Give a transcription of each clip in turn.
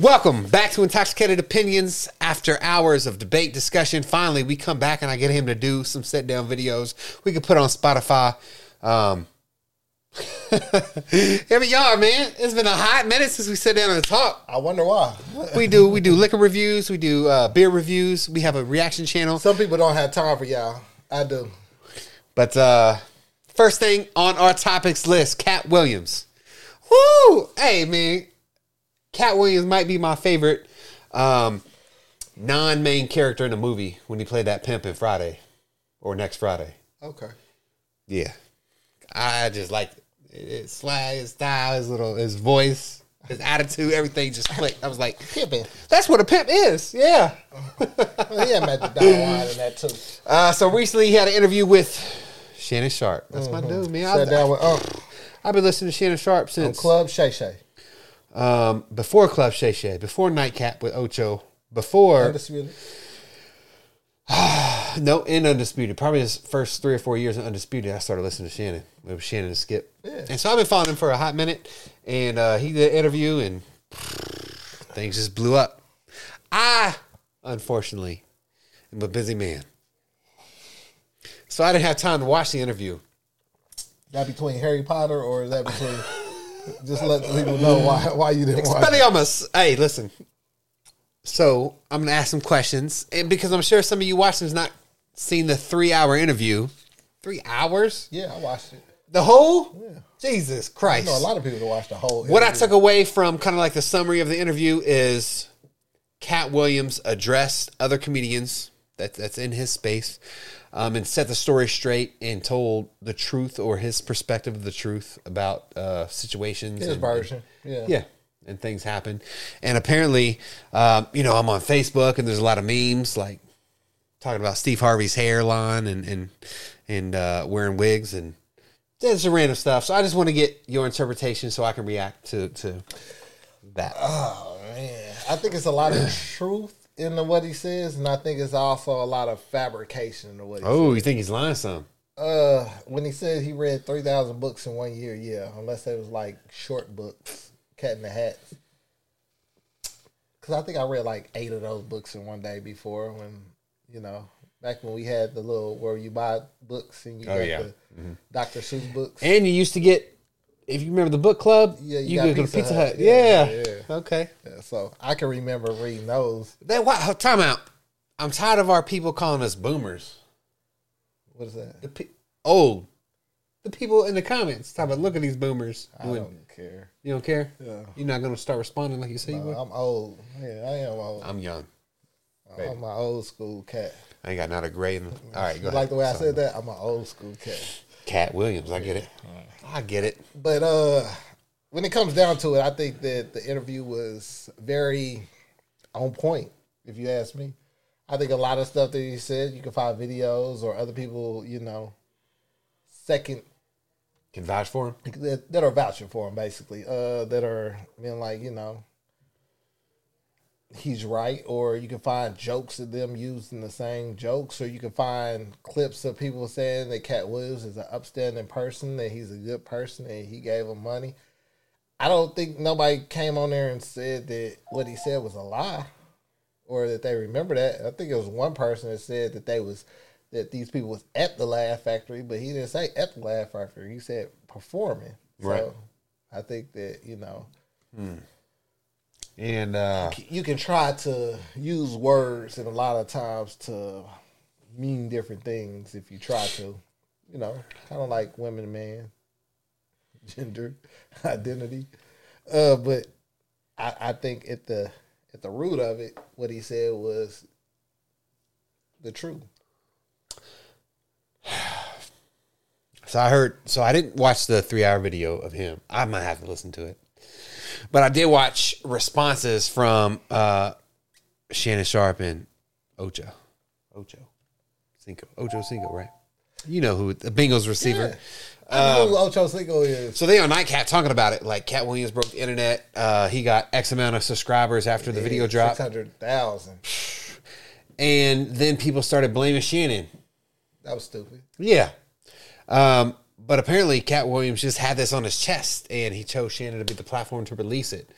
Welcome back to Intoxicated Opinions. After hours of debate, discussion, finally we come back and I get him to do some sit down videos we could put on Spotify. Um, here we are, man. It's been a hot minute since we sat down and talk. I wonder why. We do we do liquor reviews, we do uh, beer reviews, we have a reaction channel. Some people don't have time for y'all. I do. But uh, first thing on our topics list, Katt Williams. Woo! Hey man, Katt Williams might be my favorite um, non-main character in the movie when he played that pimp in Friday or next Friday. Okay. Yeah, I just like his swag, his style, his little, his voice, his attitude, everything just clicked. I was like, Pippin. that's what a pimp is. Yeah. Well, he had Wine in that too. Uh, so recently he had an interview with Shannon Sharpe. That's my dude, man. Sat I, down with Uncle I've been listening to Shannon Sharpe on since Club Shay Shay. Um, before Club Shay Shay, before Nightcap with Ocho, before Undisputed. no in Undisputed. Probably his first three or four years in Undisputed, I started listening to Shannon. It was Shannon and Skip, Yeah. and so I've been following him for a hot minute. And uh, he did an interview, and things just blew up. I, unfortunately, am a busy man, so I didn't have time to watch the interview. That between Harry Potter or is that between? Just let people know why why you didn't watch. it. Expelliarmus. Hey, listen. So I'm gonna ask some questions, and because I'm sure some of you watching has not seen the three hour interview. Three hours? Yeah, I watched it. The whole? Yeah. Jesus I Christ! know a lot of people that watched the whole. What I interview. took away from kind of like the summary of the interview is Katt Williams addressed other comedians that that's in his space, um, and set the story straight and told the truth or his perspective of the truth about uh, situations. his and- version. Yeah. yeah. And things happen. And apparently, um, you know, I'm on Facebook and there's a lot of memes like talking about Steve Harvey's hairline and and and uh, wearing wigs and there's some random stuff. So I just want to get your interpretation so I can react to to that. Oh man, I think it's a lot of truth in what he says, and I think it's also a lot of fabrication in the what he oh, you think he's lying some? Uh, when he said he read three thousand books in one year, yeah, unless it was like short books, Cat in the Hat. Because I think I read like eight of those books in one day before, when you know, back when we had the little where you buy books and you Oh, got yeah. the Dr. Seuss books. And you used to get if you remember the book club, Yeah, you you, got could go to Pizza Pizza Hut. Hut. Yeah, Yeah. yeah. Okay. Yeah, so I can remember reading those. That wow, time out. I'm tired of our people calling us boomers. What is that? the pe- old, the people in the comments talk about look at these boomers. I When- don't care. you don't care. Yeah. You're not going to start responding like you say you Uh, would. I'm old. Yeah, I am old. I'm young. I'm my old school cat. I ain't got not a gray. In the, all right, go You ahead. like the way I Sorry. said that? I'm an old school cat. Katt Williams. I get it. I get it. But uh when it comes down to it, I think that the interview was very on point, if you ask me. I think a lot of stuff that he said, you can find videos or other people, you know, second Can vouch for him. that, that are vouching for him basically. Uh that are being like, you know, he's right, or you can find jokes of them using the same jokes, or you can find clips of people saying that Katt Williams is an upstanding person, that he's a good person, and he gave him money. I don't think nobody came on there and said that what he said was a lie, or that they remember that. I think it was one person that said that they was that these people was at the Laugh Factory, but he didn't say at the Laugh Factory. He said performing. Right. So I think that you know hmm. And uh, you can try to use words and a lot of times to mean different things if you try to. You know, kind of like women, man, gender, identity. Uh, but I, I think at the at the root of it, what he said was the truth. so I heard. So I didn't watch the three-hour video of him. I might have to listen to it. But I did watch responses from uh, Shannon Sharpe and Ocho. Ocho. Cinco. Ocho Cinco, right? You know who the Bengals receiver. I know who Ocho Cinco is. So they on Nightcap talking about it. Like Katt Williams broke the internet. Uh, he got X amount of subscribers after the video dropped. Six hundred thousand. And then people started blaming Shannon. That was stupid. Yeah. Um, but apparently Katt Williams just had this on his chest and he chose Shannon to be the platform to release it.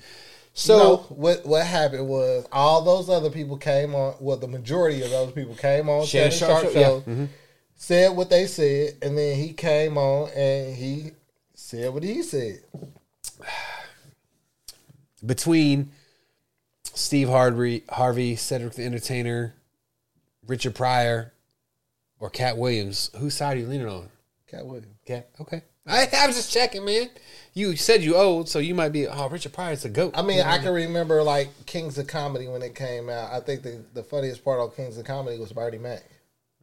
So no, what what happened was all those other people came on. Well, the majority of those people came on Shannon Shannon Sharpe Sharpe show, yeah. Mhm. said what they said, and then he came on and he said what he said. between Steve Harvey, Harvey, Cedric the Entertainer, Richard Pryor, or Katt Williams, whose side are you leaning on? Katt Williams. Katt. Okay. I, I was just checking, man. You said you old, so you might be. Oh, Richard Pryor's a goat. I mean, I can remember like Kings of Comedy when it came out. I think the, the funniest part of Kings of Comedy was Bernie Mac.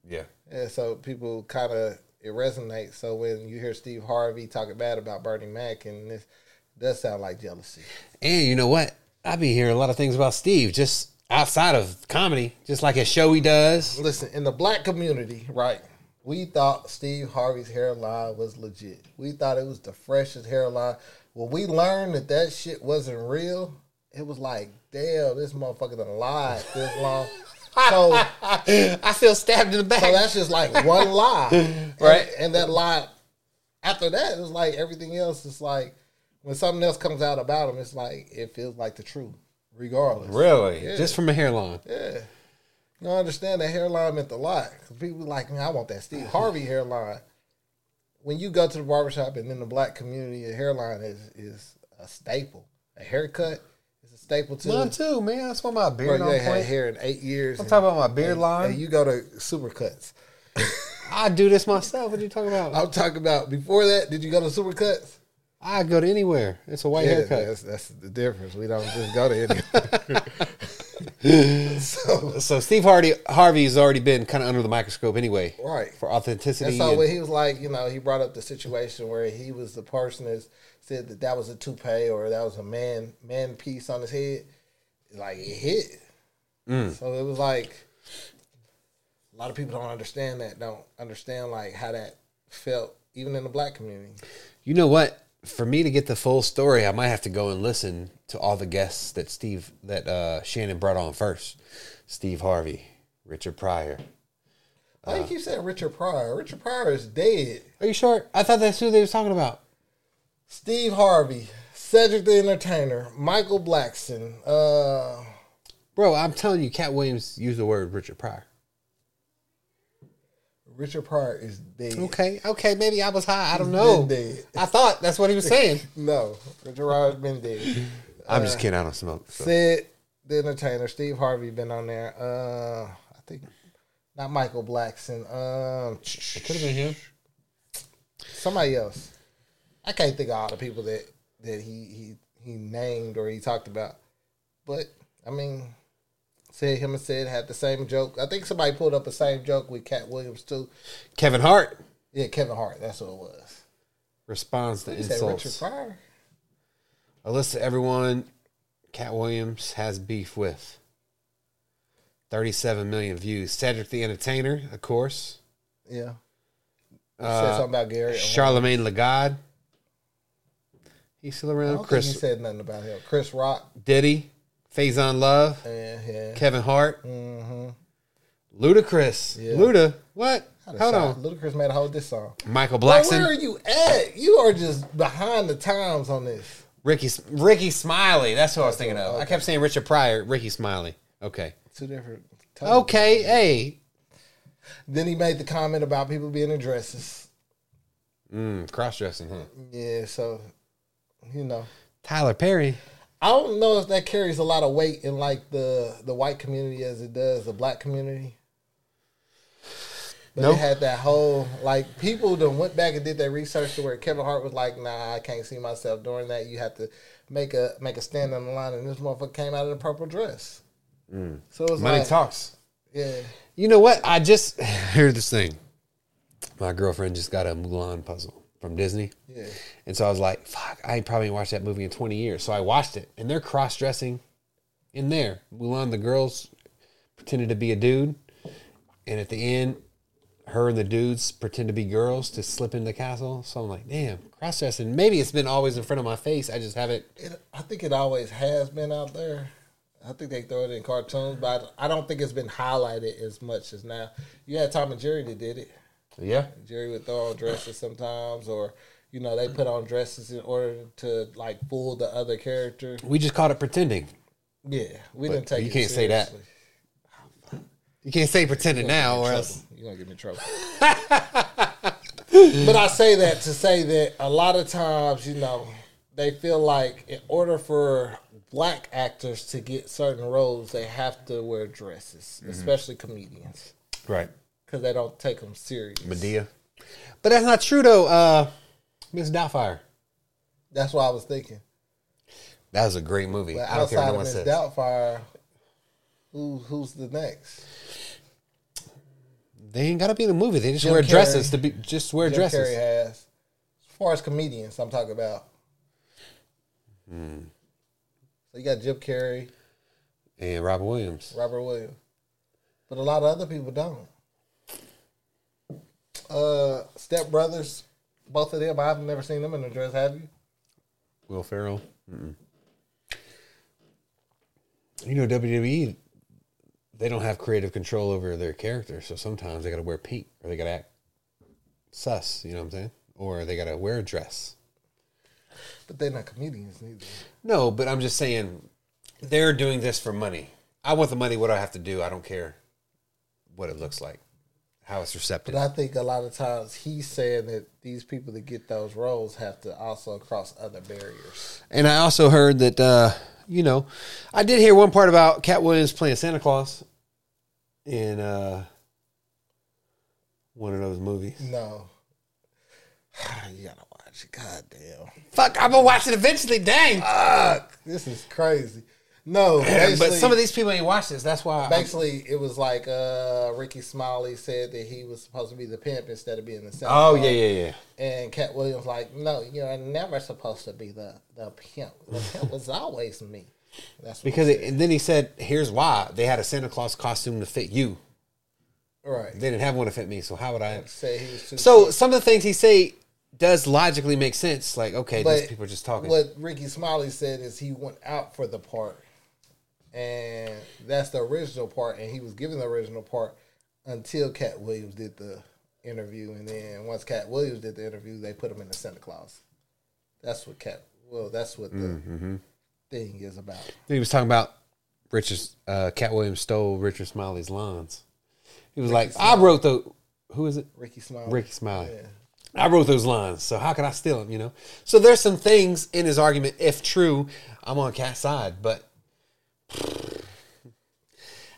yeah. Yeah, so people kind of it resonates. So when you hear Steve Harvey talking bad about Bernie Mac, and this does sound like jealousy. And you know what? I be hearing a lot of things about Steve just outside of comedy, just like a show he does. Listen, in the black community, right? We thought Steve Harvey's hairline was legit. We thought it was the freshest hairline. When we learned that that shit wasn't real, it was like, damn, this motherfucker done lied this long. So, I feel stabbed in the back. so that's just like one lie, Right. And, and that lie, after that, it's like everything else. It's like when something else comes out about him, it's like it feels like the truth, regardless. really? Yeah. Just from a hairline. Yeah. You don't understand that hairline meant a lot. 'Cause people like, man, I want that Steve Harvey hairline. When you go to the barbershop and in the black community, a hairline is is a staple. A haircut is a staple too. Mine too, man. That's why my Bro, beard you on ain't had hair in eight years. I'm and- talking about my beard and- line. And you go to Supercuts. I do this myself. What are you talking about? I'm talking about before that. Did you go to Supercuts? I go to anywhere. It's a white haircut. that's, that's the difference. We don't just go to any. so So Steve Hardy Harvey's already been kind of under the microscope anyway, right. for authenticity. And so and- when he was like, you know, he brought up the situation where he was the person that said that that was a toupee or that was a man man piece on his head. Like it hit. Mm. So it was like a lot of people don't understand that. Don't understand like how that felt, even in the black community. you know what? For me to get the full story, I might have to go and listen to all the guests that Steve that uh, Shannon brought on first. Steve Harvey, Richard Pryor. Why Uh. you keep saying Richard Pryor? Richard Pryor is dead. Are you sure? I thought that's who they was talking about. Steve Harvey, Cedric the Entertainer, Michael Blackson, uh, Bro, I'm telling you, Katt Williams used the word Richard Pryor. Richard Pryor is dead. Okay, okay, maybe I was high. I don't He's know. been dead. I thought that's what he was saying. No, Richard Pryor's been dead. I'm just kidding. I don't smoke. so. Ced the Entertainer, Steve Harvey been on there. Uh, I think not Michael Blackson. Um, It could have been him. somebody else. I can't think of all the people that that he he he named or he talked about. But I mean, said him and said had the same joke. I think somebody pulled up the same joke with Katt Williams too. Kevin Hart Yeah, Kevin Hart. That's what it was. responds to Richard insults. Pryor. A list of everyone Katt Williams has beef with. 37 million views. Cedric the Entertainer, of course. Yeah. Uh, said something about Gary. Charlamagne tha God. He's still I around. think he Chris said nothing about him. Chris Rock. Diddy. Faizon Love. Yeah, yeah. Kevin Hart. Mm-hmm. Ludacris. Yeah. Luda. What? Hold on. Ludacris made a whole diss song. Michael Bro, where are you at? You are just behind the times on this. Ricky Rickey Smiley. That's what I was thinking of. I kept saying Richard Pryor. Rickey Smiley. Okay. Two different. Okay. Hey. Then he made the comment about people being in dresses. Mm, Cross dressing, huh? Yeah, so you know, Tyler Perry. I don't know if that carries a lot of weight in like the the white community as it does the black community. But No. it had that whole like people that went back and did their research to where Kevin Hart was like, "Nah, I can't see myself doing that. You have to make a make a stand on the line." And this motherfucker came out in a purple dress. Mm. So it was Money like, talks. yeah, You know what? I just heard this thing. My girlfriend just got a Mulan puzzle from Disney. yeah. And so I was like, fuck, I ain't probably watched that movie in 20 years. So I watched it. And they're cross dressing in there. Mulan, the girls pretended to be a dude. And at the end, her and the dudes pretend to be girls to slip in the castle. So I'm like, damn, cross dressing. Maybe it's been always in front of my face. I just haven't. It, I think it always has been out there. I think they throw it in cartoons, but I don't think it's been highlighted as much as now. You had Tom and Jerry that did it. Yeah. Jerry would throw on dresses sometimes, or You know, they put on dresses in order to like fool the other character. We just called it pretending. Yeah, we didn't take. you can't say that. You can't say pretending now, or Trouble. else. You're gonna get me in trouble. but I say that to say that a lot of times, you know, they feel like in order for black actors to get certain roles, they have to wear dresses, mm-hmm. especially comedians, Right. Because they don't take them serious. Madea. But that's not true though. Uh, Miss Doubtfire. That's what I was thinking. That was a great movie. But I don't care outside what no of one Miss says. Doubtfire, who who's the next? They ain't gotta be in the movie. They just Jim wear Carrey. dresses to be just wear Jim dresses. Carrey has. As far as comedians, I'm talking about. Hmm. So you got Jim Carrey, And Robert Williams. Robert Williams, but a lot of other people don't. Uh, Step Brothers, both of them. I've never seen them in a dress. Have you? Will Ferrell. Mm-mm. You know WWE. They don't have creative control over their character, so sometimes they got to wear pink or they got to act sus. You know what I'm saying? Or they got to wear a dress. But they're not comedians neither. No, but I'm just saying they're doing this for money. I want the money. What do I have to do? I don't care what it looks like, how it's receptive. But I think a lot of times he's saying that these people that get those roles have to also cross other barriers. And I also heard that, uh, you know, I did hear one part about Katt Williams playing Santa Claus in uh, one of those movies. No. you gotta watch it. God damn. Fuck, I'm gonna watch it eventually. Dang. Fuck. This is crazy. No, but some of these people ain't watched this. That's why. I'm- basically it was like uh, Rickey Smiley said that he was supposed to be the pimp instead of being the Santa oh yeah, yeah, yeah. And Katt Williams like, no, you're never supposed to be the the pimp. The pimp was always me. That's what Because it, and then he said, "Here's why they had a Santa Claus costume to fit you. right. They didn't have one to fit me. So how would I?" Say he was too. So some of the things he say does logically make sense. Like, okay, these people are just talking. What Rickey Smiley said is he went out for the part, and that's the original part, and he was given the original part until Katt Williams did the interview, and then once Katt Williams did the interview, they put him in the Santa Claus. That's what Katt. Well, that's what the Mm-hmm. thing is about. He was talking about Richard uh, Katt Williams stole Richard Smiley's lines. He was like, "I wrote the who is it? Rickey Smiley. Rickey Smiley. Yeah. I wrote those lines, so how could I steal them? You know." So there's some things in his argument, if true, I'm on Katt's side, but.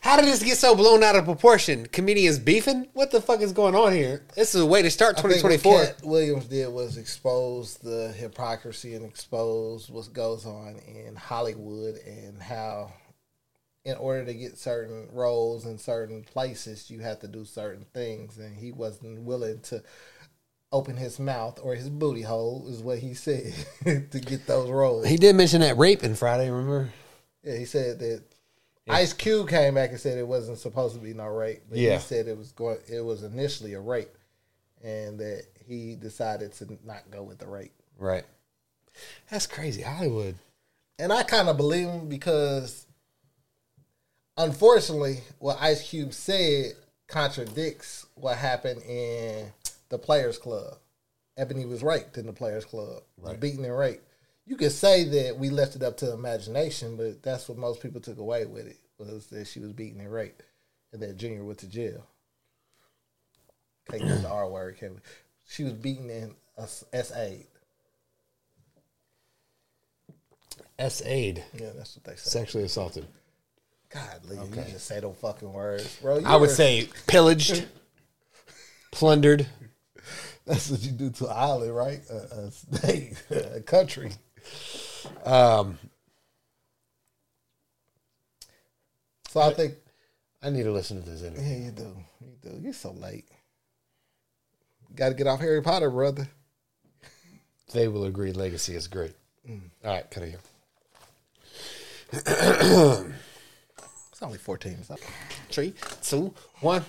How did this get so blown out of proportion? Comedians beefing? What the fuck is going on here? This is a way to start I think what 2024. Katt Williams did was expose the hypocrisy and expose what goes on in Hollywood and how, in order to get certain roles in certain places, you have to do certain things, and he wasn't willing to open his mouth or his booty hole, is what he said, to get those roles. He did mention that rape in Friday, remember? Yeah, he said that. Ice Cube came back and said it wasn't supposed to be no rape, but Yeah. he said it was going. It was initially a rape, and that he decided to not go with the rape. Right. That's crazy. Hollywood. And I kind of believe him because, unfortunately, what Ice Cube said contradicts what happened in the Players Club. Ebony was raped in the Players Club, Right. beaten and raped. You could say that we left it up to imagination, but that's what most people took away with it was that she was beaten and raped, and that Junior went to jail. Can't the R word, can we? She was beaten in S aid. S aid. Yeah, that's what they say. Sexually assaulted. God, Lee, you just say those fucking words, bro. I would say pillaged, plundered. that's what you do to an island, right? A, a state, a country. Um, So I think, I need to listen to this interview. yeah, you do, you do. You're so late. Got to get off Harry Potter, brother. They will agree legacy is great. Mm. All right, cut it here. It's only fourteen. So. Three, two, one.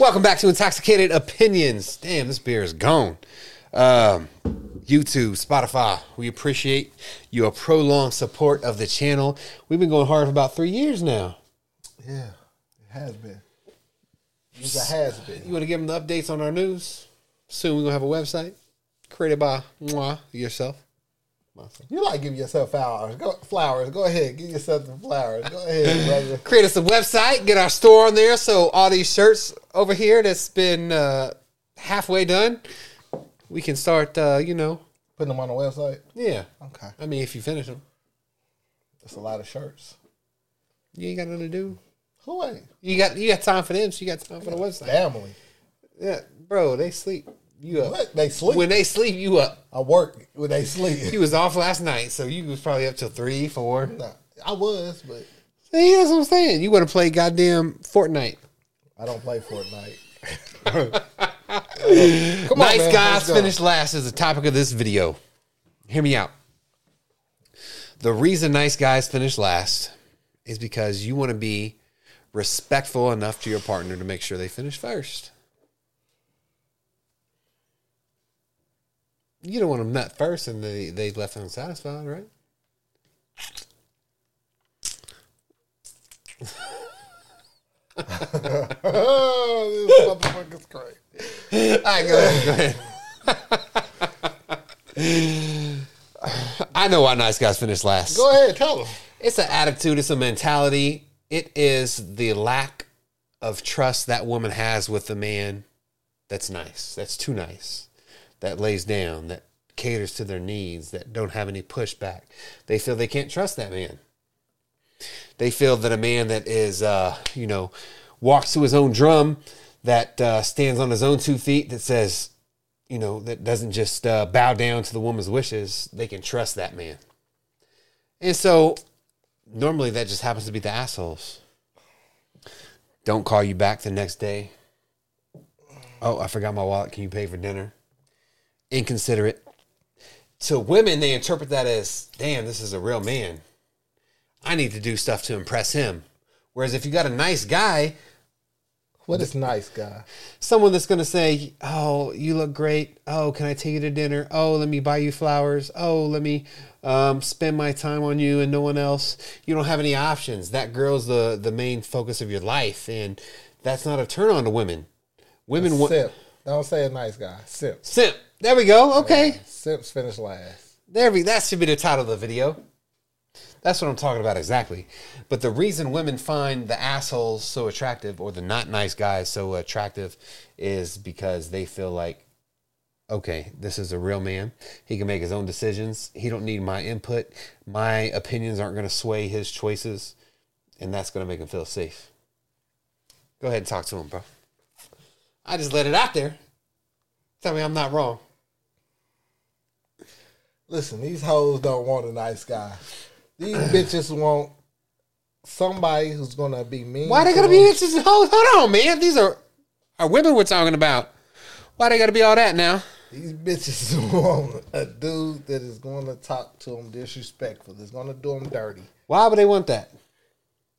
Welcome back to Intoxicated Opinions. Damn, this beer is gone. Um, YouTube, Spotify, we appreciate your prolonged support of the channel. We've been going hard for about three years now. Yeah, it has been. It's a has been. You want to give them the updates on our news? Soon we're going to have a website created by yourself. You like give yourself flowers. Go flowers. Go ahead. Give yourself some flowers. Go ahead, brother. Create us a website, get our store on there. So all these shirts over here that's been uh, halfway done, we can start. Uh, you know, Putting them on the website. yeah. Okay. I mean, if you finish them, That's a lot of shirts. you ain't got nothing to do. Who ain't? You got you got time for them, so you got time for the website. Family. Yeah, bro, they sleep. You up. What? They sleep. When they sleep, you up. I work when they sleep. You was off last night, so you was probably up till three, four. Nah, I was, but See, that's what I'm saying. You want to play goddamn Fortnite. I don't play Fortnite. Come nice man, guys let's go. finish last is the topic of this video. Hear me out. The reason nice guys finish last is because you want to be respectful enough to your partner to make sure they finish first. You don't want them nut first and they, they left unsatisfied, right? Oh, this motherfucker's great. Right, go ahead. Go ahead. I know why nice guys finish last. Go ahead, tell them. It's an attitude, it's a mentality. It is the lack of trust that woman has with the man that's nice, that's too nice, that lays down, that caters to their needs, that don't have any pushback. They feel they can't trust that man. They feel that a man that is, uh, you know, walks to his own drum, that uh, stands on his own two feet, that says, you know, that doesn't just uh, bow down to the woman's wishes, they can trust that man. And so normally that just happens to be the assholes. Don't call you back the next day. Oh, I forgot my wallet. Can you pay for dinner? Inconsiderate. To women, they interpret that as, damn, this is a real man. I need to do stuff to impress him. Whereas if you got a nice guy, What is nice guy? someone that's going to say, "Oh, you look great. Oh, can I take you to dinner? Oh, let me buy you flowers. Oh, let me um, spend my time on you and no one else." You don't have any options. That girl's the the main focus of your life, and that's not a turn on to women. Women want Simp. Don't say a nice guy. Simp. simp. There we go. Okay, Simps finish last. there we. That should be the title of the video. That's what I'm talking about exactly. But the reason women find the assholes so attractive or the not nice guys so attractive is because they feel like, okay, this is a real man. He can make his own decisions. He don't need my input. My opinions aren't going to sway his choices, and that's going to make him feel safe. Go ahead and talk to him, bro. I just let it out there. Tell me I'm not wrong. Listen, these hoes don't want a nice guy. These bitches want somebody who's gonna be mean. Why they them. be bitches? Hold, hold on, man. These are are women we're talking about. Why they gotta be all that now? These bitches want a dude that is going to talk to them disrespectful. That's going to do them dirty Why would they want that?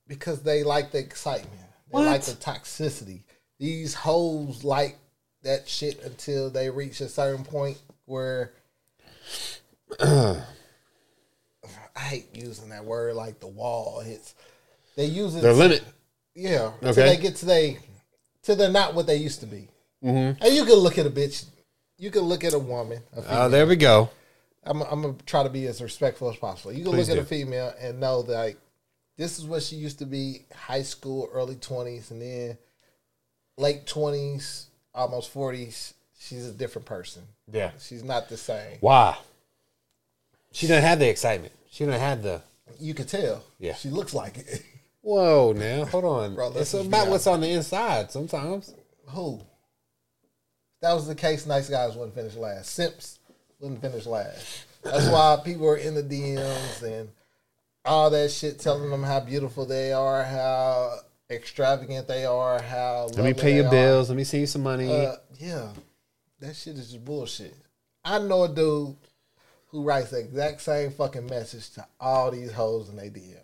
because they like the excitement. They What? like the toxicity. These hoes like that shit until they reach a certain point where I hate using that word like the wall hits. They use it. Their limit. Yeah. Okay. Until they get to they till they're not what they used to be. Mm-hmm. And you can look at a bitch. You can look at a woman. Oh, there we go. I'm, I'm gonna try to be as respectful as possible. You can Please look at a female and know that like this is what she used to be, high school, early twenties, and then late twenties, almost forties. She's a different person. Yeah. She's not the same. Why? She doesn't have the excitement. She doesn't have the. You can tell. Yeah. she looks like it. Whoa, now hold on. Bro, it's about what's on the inside. Sometimes. Who? That was the case. Nice guys wouldn't finish last. Simps wouldn't finish last. That's why people are in the DMs and all that shit, telling them how beautiful they are, how extravagant they are, how Let me pay your bills. Let me see you some money. Uh, yeah, that shit is just bullshit. I know a dude who writes the exact same fucking message to all these hoes in their DM,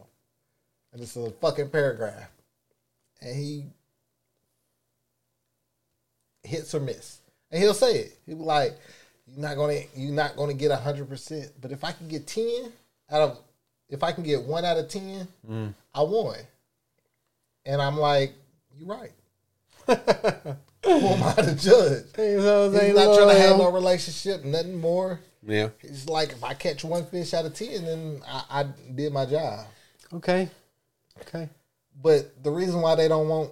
and it's a fucking paragraph, and he hits or miss, and he'll say it. He'll be like, "You're not gonna, you're not gonna get hundred percent, but if I can get ten out of, if I can get one out of ten, I won." And I'm like, "You're right." Who am I to judge? He's not trying to have no relationship, nothing more. Yeah. It's like if I catch one fish out of ten, then I, I did my job. Okay. Okay. But the reason why they don't want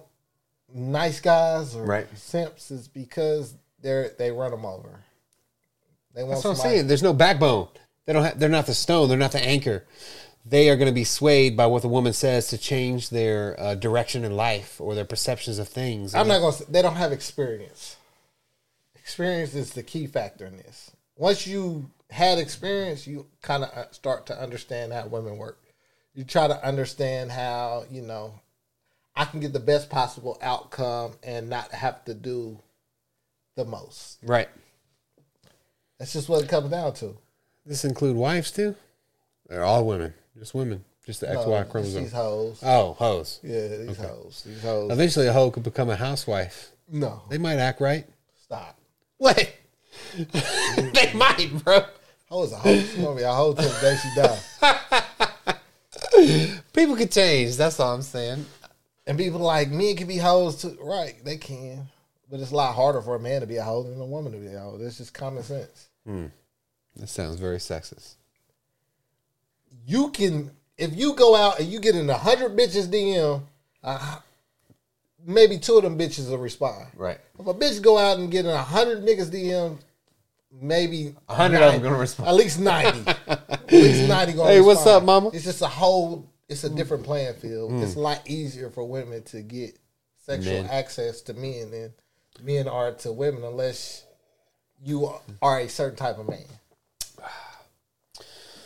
nice guys or Right. simps is because they're they run them over. They want That's what I'm saying. There's no backbone. They don't. Have, they're not the stone. They're not the anchor. They are going to be swayed by what the woman says to change their uh, direction in life or their perceptions of things. I'm not gonna. Say, they don't have experience. Experience is the key factor in this. Once you had experience, you kind of start to understand how women work. You try to understand how you know I can get the best possible outcome and not have to do the most. right. That's just what it comes down to. This include wives too. They're all women. Just women. Just the XY Uh, chromosome. These hoes. Oh, hoes. Yeah, these hoes. These hoes. Eventually, a hoe could become a housewife. No, They might act right. stop. What? they might, bro. Hoe was a hoe. She's gonna be a hoe till the day she die. People could change. That's all I'm saying. And people like men can be hoes too. Right, they can. But it's a lot harder for a man to be a hoe than a woman to be a hoe. That's just common sense. Hmm. That sounds very sexist. You can if you go out and you get in a hundred bitches DM, uh, maybe two of them bitches will respond. Right. If a bitch go out and get in a hundred niggas DM, maybe hundred of them 90 gonna respond. At least ninety. At least ninety gonna. Hey, what's up, mama? It's just a whole. It's a different playing field. It's a lot easier for women to get sexual Men. access to men than men are to women, unless you are a certain type of man.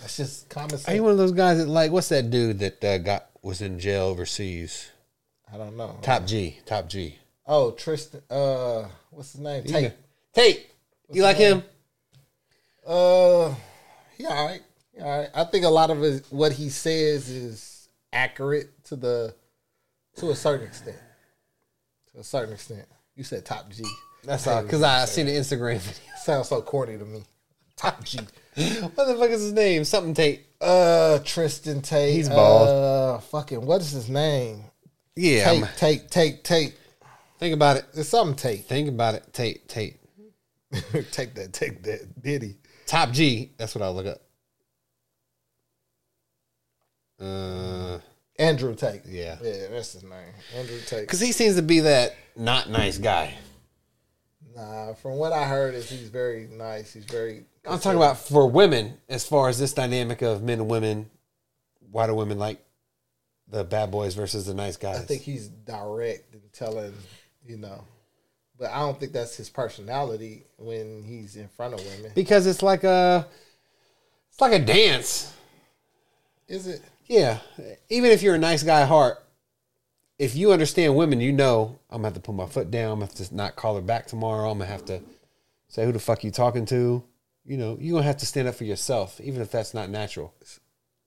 That's just common sense. Are you one of those guys that like what's that dude that uh, got was in jail overseas? I don't know. Top G, Top G. Oh, Tristan. Uh, what's his name? Tate. Tate. You like him? Uh, he all right. All right. I think a lot of his, what he says is accurate to the to a certain extent. To a certain extent. You said top G. That's all. Because I seen the Instagram video. Sounds so corny to me. Top G. What the fuck is his name? Something Tate. Uh, Tristan Tate. He's bald. Uh, fucking what is his name? Yeah. Tate. I'm- Tate. Tate. Tate. think about it. It's something Tate. Think about it. Tate. Tate. take that. Take that. Diddy. Top G. That's what I'll look up. Uh, Andrew Tate. Yeah. Yeah, that's his name. Andrew Tate. because he seems to be that not nice guy. Nah, from what I heard is he's very nice. He's very. I'm talking about for women, as far as this dynamic of men and women. Why do women like the bad boys versus the nice guys? I think he's direct and telling, you know, but I don't think that's his personality when he's in front of women. because it's like a, it's like a dance. Is it? Yeah, even if you're a nice guy at heart, if you understand women, you know I'm gonna have to put my foot down. I'm gonna have to not call her back tomorrow. I'm gonna have to say who the fuck you talking to. You know, you're gonna have to stand up for yourself, even if that's not natural.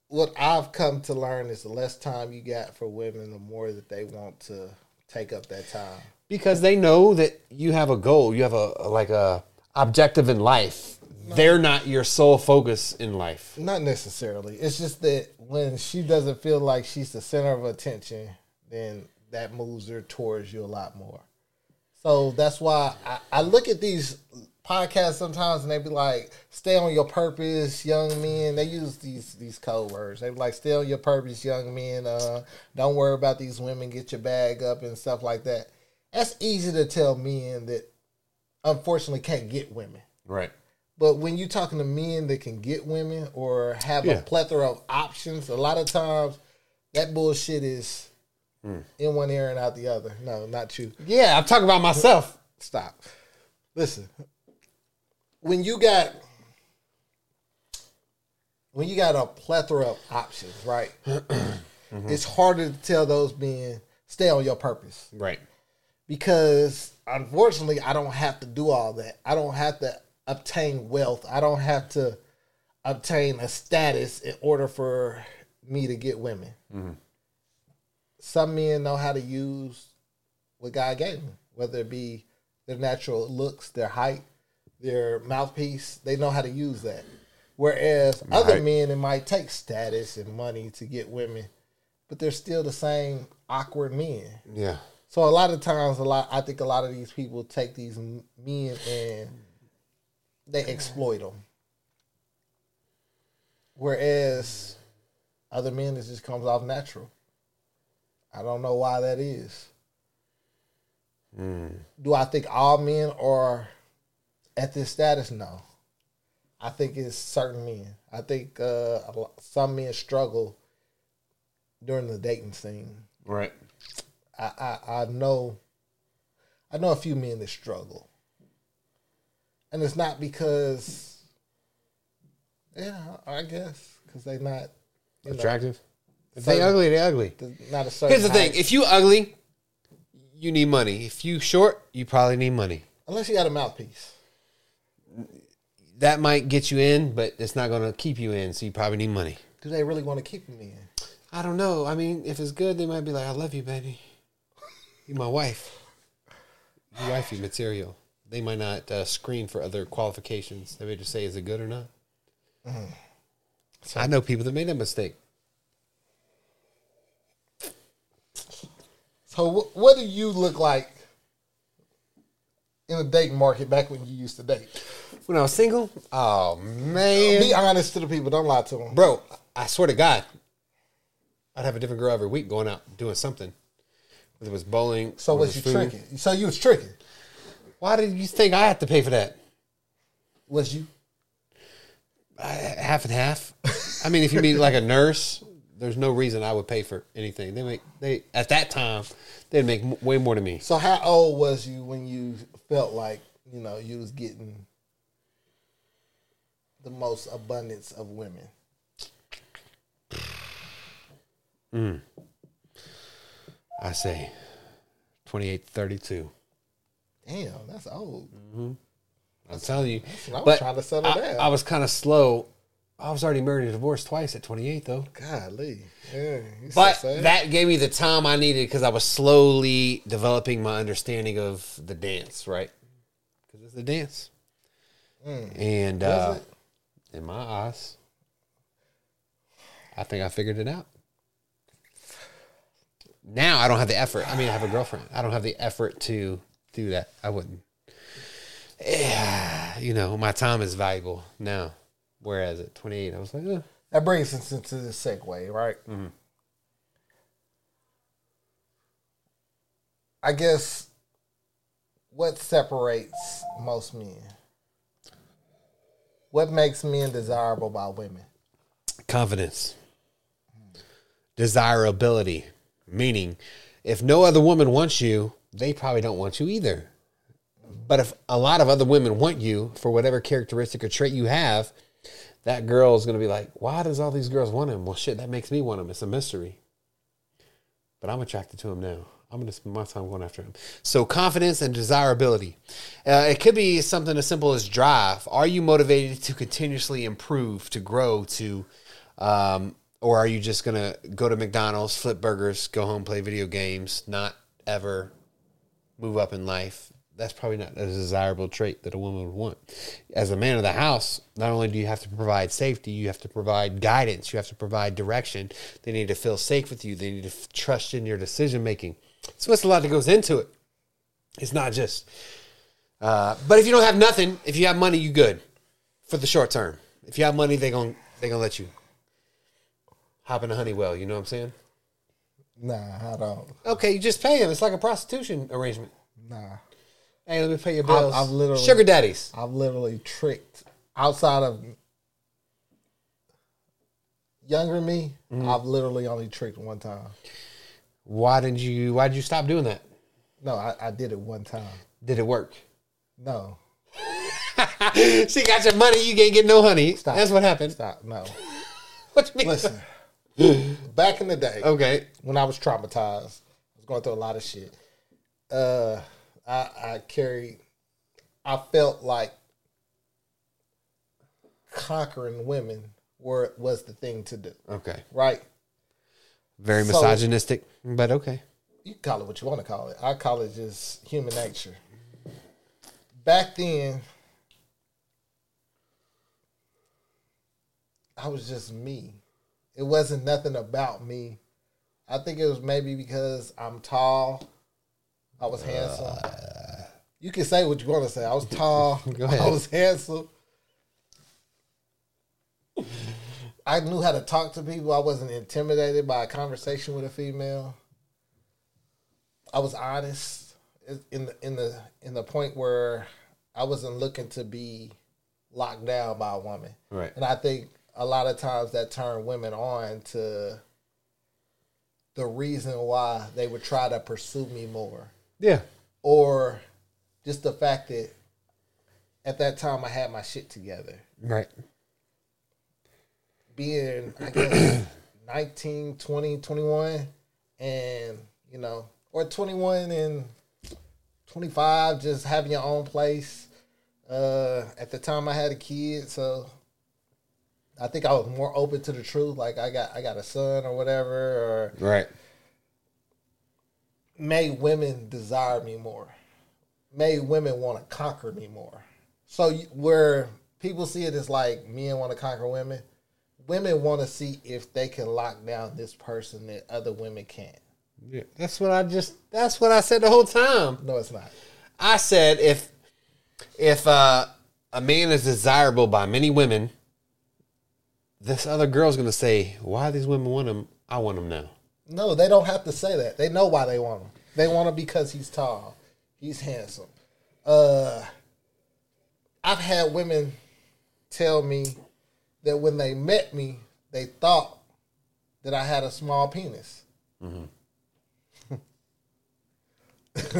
What I've come to learn is the less time you got for women, the more that they want to take up that time. because they know that you have a goal you have a, a- like a objective in life they're not your sole focus in life Not necessarily. It's just that when she doesn't feel like she's the center of attention, then that moves her towards you a lot more. So that's why I, I look at these podcasts sometimes and they be like, stay on your purpose, young men. They use these these code words. They be like, stay on your purpose, young men. Uh, don't worry about these women, get your bag up and stuff like that. That's easy to tell men that unfortunately can't get women. right But when you're talking to men that can get women or have Yeah. a plethora of options, a lot of times that bullshit is in one ear and out the other. No, not you. yeah i'm talking about myself Stop. Listen. When you got when you got a plethora of options, right? It's harder to tell those men stay on your purpose right because unfortunately I don't have to do all that. I don't have to obtain wealth. I don't have to obtain a status in order for me to get women. Mm-hmm. Some men know how to use what God gave them, whether it be their natural looks, their height, their mouthpiece. They know how to use that. Whereas other men, it might take status and money to get women, but they're still the same awkward men. yeah So a lot of times, a lot I think a lot of these people take these men and they exploit them. Whereas other men, it just comes off natural. I don't know why that is. Hmm. Do I think all men are at this status? No. I think it's certain men. I think uh, some men struggle during the dating scene. Right. I, I I know I know a few men that struggle, and it's not because yeah I guess because they're not you know, Attractive. If they certain- ugly, they ugly. not a certain. Here's the thing: height. if you ugly, you need money. If you short, you probably need money. unless you got a mouthpiece. That might get you in, but it's not going to keep you in. So you probably need money. Do they really want to keep them in? I don't know. I mean, if it's good, they might be like, "I love you, baby. You my wife. You wifey material." They might not uh, screen for other qualifications. They may just say, "Is it good or not?" I know people that made that mistake. So wh- what do you look like in the dating market back when you used to date? When I was single, oh man, Be honest to the people. Don't lie to them. bro, I swear to God, I'd have a different girl every week going out doing something. Whether it was bowling, So was you food. tricking? So you was tricking? Why did you think I had to pay for that? Was you? Uh, half and half. I mean, if you mean like a nurse, there's no reason I would pay for anything. They make they at that time they'd make m- way more than me. So how old was you when you felt like you know you was getting the most abundance of women? Mm. I say 2832. Damn, that's old. Mm-hmm. I'm telling you. I was but trying to settle I, down. I was kind of slow. I was already married and divorced twice at 28 though. Golly, yeah. you so But that gave me the time I needed because I was slowly developing my understanding of the dance, right? Because it's a dance. And uh, in my eyes, I think I figured it out. Now I don't have the effort. I mean, I have a girlfriend. I don't have the effort to do that. I wouldn't. Yeah, you know, my time is valuable now. Whereas at 28, I was like, eh. that brings us into the segue, right? I guess what separates most men? What makes men desirable by women? confidence, desirability, meaning if no other woman wants you, they probably don't want you either. But if a lot of other women want you for whatever characteristic or trait you have, that girl is going to be like, why does all these girls want him? Well, shit, that makes me want him. It's a mystery. But I'm attracted to him now. I'm going to spend my time going after him. So, confidence and desirability. Uh, it could be something as simple as drive. Are you motivated to continuously improve, to grow, to, um, or are you just going to go to McDonald's, flip burgers, go home, play video games, not ever move up in life? That's probably not a desirable trait that a woman would want. As a man of the house, not only do you have to provide safety, you have to provide guidance, you have to provide direction. They need to feel safe with you. They need to f- trust in your decision making. So it's a lot that goes into it. It's not just. Uh, but if you don't have nothing, if you have money, you good for the short term. If you have money, they gon' they gonna let you hop in a Honeywell. You know what I'm saying? Nah, I don't. Okay, you just pay them. It's like a prostitution arrangement. Nah, Hey, let me pay your bills. I've literally- sugar daddies. I've literally tricked outside of younger me. Mm-hmm. I've literally only tricked one time. Why did you? Why did you stop doing that? No, I, I did it one time. Did it work? No, she got your money. You can't get no honey. Stop. That's what happened. stop. No, What you mean? listen. Back in the day, Okay. when I was traumatized, I was going through a lot of shit. Uh, I, I carried. I felt like conquering women were was the thing to do. Okay. Right? Very So- misogynistic, but okay. You can call it what you want to call it. I call it just human nature. Back then, I was just me. It wasn't nothing about me. I think it was maybe because I'm tall I was handsome. You can say what you want to say. I was tall. Go ahead. I was handsome. I knew how to talk to people. I wasn't intimidated by a conversation with a female. I was honest in the in the in the point where I wasn't looking to be locked down by a woman. Right. And I think a lot of times that turned women on to the reason why they would try to pursue me more. Yeah. Or just the fact that at that time I had my shit together. Right. Being, I guess, 19, 20, 21, and, you know, or 21 and 25, just having your own place. Uh, at the time I had a kid, so I think I was more open to the truth. Like I got I got a son or whatever, or Right. Made women desire me more, made women want to conquer me more. So where people see it as like men want to conquer women, women want to see if they can lock down this person that other women can't. Yeah. That's what I just. That's what I said the whole time. No, it's not. I said if if uh, a man is desirable by many women, this other girl's gonna say, "Why these women want him? I want him now." No, they don't have to say that. They know why they want him. They want him because he's tall, he's handsome. Uh, I've had women tell me that when they met me, they thought that I had a small penis.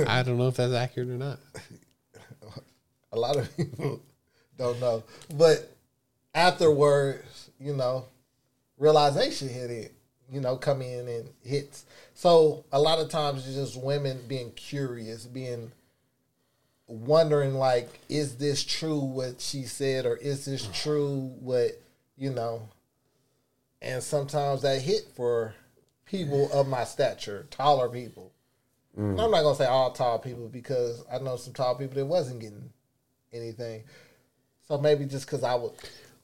I don't know if that's accurate or not. A lot of people don't know, but afterwards, you know, realization hit it. You know, come in and hits. So a lot of times it's just women being curious, being wondering like, is this true what she said, or is this mm. true what you know? And sometimes that hit for people of my stature, taller people. And I'm not gonna say all tall people because I know some tall people that wasn't getting anything. So maybe just because I would,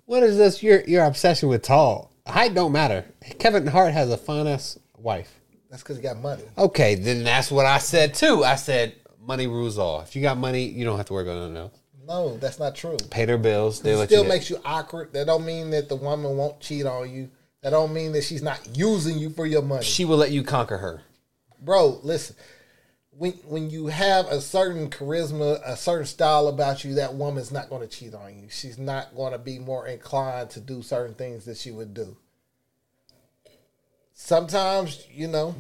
What is this? Your your obsession with tall height don't matter. Kevin Hart has a fine ass wife. that's because he got money. Okay, then that's what I said too. I said money rules all. If you got money, you don't have to worry about nothing else. No, that's not true. Pay their bills. They It still you. makes you awkward. That don't mean that the woman won't cheat on you. That don't mean that she's not using you for your money. she will let you conquer her. Bro, listen. When when you have a certain charisma, a certain style about you, that woman's not going to cheat on you. She's not going to be more inclined to do certain things that she would do. Sometimes, you know,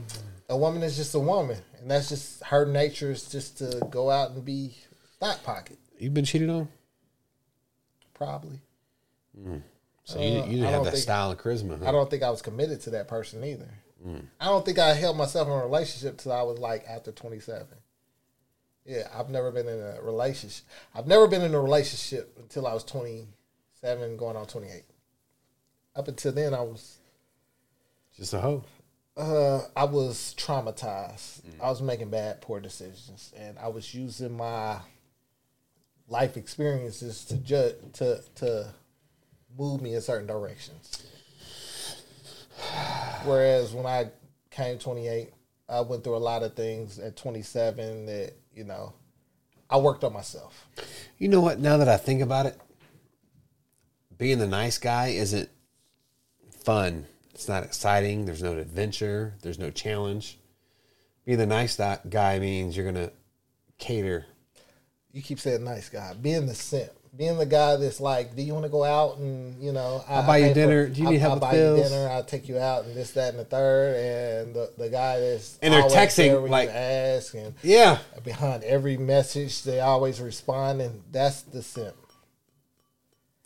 a woman is just a woman, and that's just her nature is just to go out and be stock pocket, You've been cheated on, probably. Hmm. so you, you uh, didn't have that think- style and charisma. Huh? I don't think I was committed to that person either. I don't think I held myself in a relationship till I was like after 27. Yeah, I've never been in a relationship. I've never been in a relationship until I was 27, going on 28. Up until then, I was Just a hoe. uh, I was traumatized. I was making bad, poor decisions, and I was using my life experiences to judge to to move me in certain directions. Whereas when I came 28, I went through a lot of things at 27 that you know I worked on myself. You know what? Now that I think about it, being the nice guy isn't fun. It's not exciting. There's no adventure. There's no challenge. Being the nice guy means you're gonna cater. You keep saying nice guy, being the simp, being the guy that's like, do you want to go out and you know, I, I'll buy you pay for- dinner. Do you need I'll, help I'll with buy bills? you dinner. I'll take you out and this, that, and the third. And the, the guy that's And they're texting, there when you like- ask and Yeah. behind every message they always respond, and that's the simp.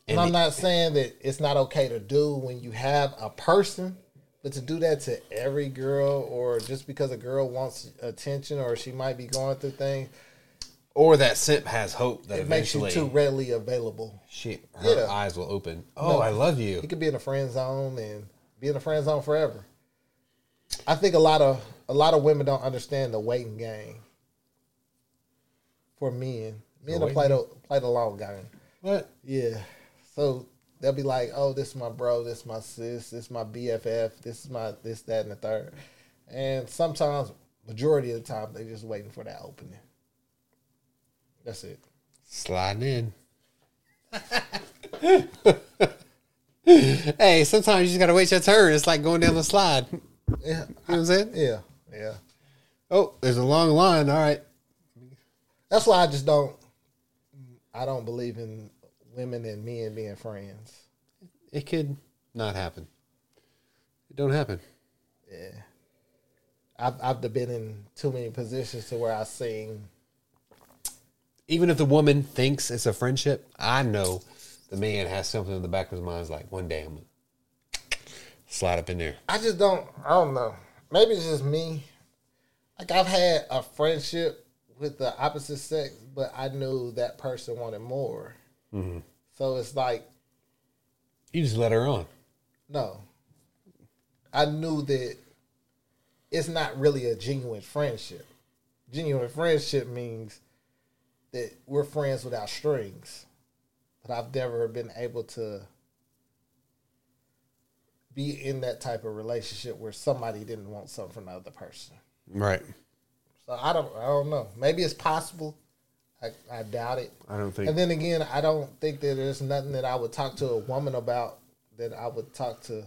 And, And I'm the- not saying that it's not okay to do when you have a person, but to do that to every girl or just because a girl wants attention or she might be going through things, Or that simp has hope that it makes you too readily available. she her Yeah. eyes will open. Oh, No. I love you. He could be in a friend zone and be in a friend zone forever. I think a lot of a lot of women don't understand the waiting game. For men, men will play the play the long game. What? Yeah. So they'll be like, "Oh, this is my bro. This is my sis. This is my BFF. This is my this, that, and the third. And sometimes majority of the time they're just waiting for that opening. That's it. Sliding in. hey, sometimes you just gotta wait your turn. It's like going down the slide. You know Yeah, what I'm saying? yeah, yeah. Oh, there's a long line. All right. That's why I just don't. I don't believe in women and men being friends. It could not happen. It don't happen. Yeah, I've I've been in too many positions to where I've seen. Even if the woman thinks it's a friendship, I know the man has something in the back of his mind. Is like one day I'm gonna slide up in there. I just don't. I don't know. Maybe it's just me. Like I've had a friendship with the opposite sex, but I knew that person wanted more. Mm-hmm. So it's like You just let her on. no. I knew that it's not really a genuine friendship. Genuine friendship means that we're friends without strings. But I've never been able to be in that type of relationship where somebody didn't want something from the other person. Right. So I don't I don't know. Maybe it's possible. I, I doubt it. I don't think. And then again, I don't think that there's nothing that I would talk to a woman about that I would talk to.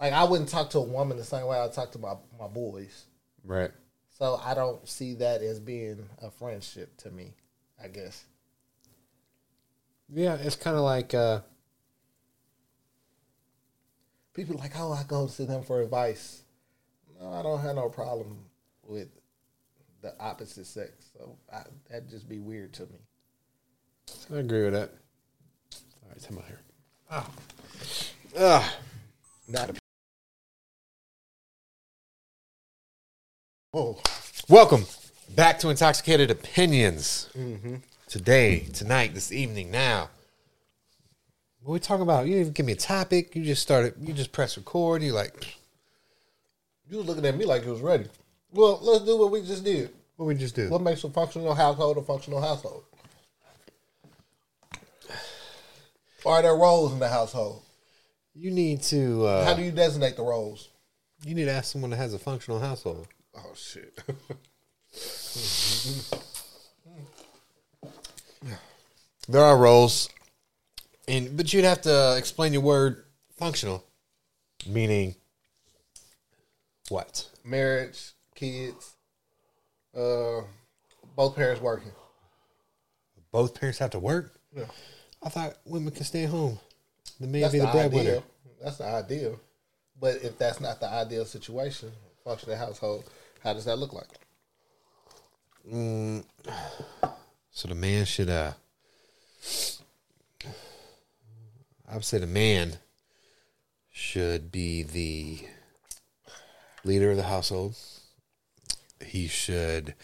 Like I wouldn't talk to a woman the same way I talk to my my boys. right. So I don't see that as being a friendship to me. I guess. Yeah, it's kind of like uh, People are like, oh, I go to them for advice. No, I don't have no problem with the opposite sex. So I, that'd just be weird to me. I agree with that. All right, come out here. Oh. Ugh. Not a. Oh, Welcome back to Intoxicated Opinions. Today, tonight, this evening, now. What are we talking about? You didn't even give me a topic. You just started. You just press record. You like you was looking at me like you was ready. Well, let's do what we just did. what we just do? What makes a functional household a functional household? Are there roles in the household? You need to. Uh, How do you designate the roles? you need to ask someone that has a functional household. Oh shit! There are roles, and but you'd have to explain your word functional, meaning what? Marriage, kids, uh, both parents working. Both parents have to work. Yeah. I thought women could stay home. The man That's be the, the breadwinner. That's the ideal. But if that's not the ideal situation, functional household, how does that look like? So the man should uh I would say the man should be the leader of the household. He should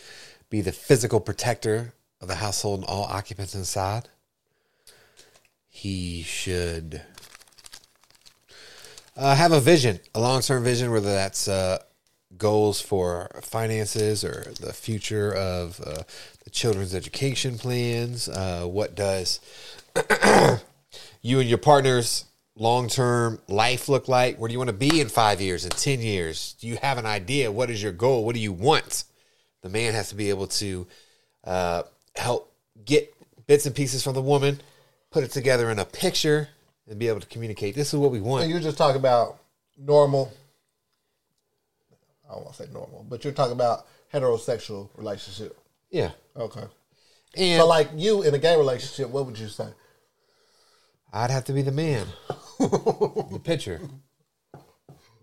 be the physical protector of the household and all occupants inside. He should uh, have a vision, a long term vision, whether that's uh, goals for finances or the future of uh, the children's education plans. Uh, what does you and your partner's long term life look like? Where do you want to be in five years, in 10 years? Do you have an idea? What is your goal? What do you want? The man has to be able to uh, help get bits and pieces from the woman, put it together in a picture, and be able to communicate. This is what we want. And you're just talking about normal. I don't want to say normal, but you're talking about heterosexual relationship. Yeah. Okay. And So, like you in a gay relationship, what would you say? I'd have to be the man, the pitcher,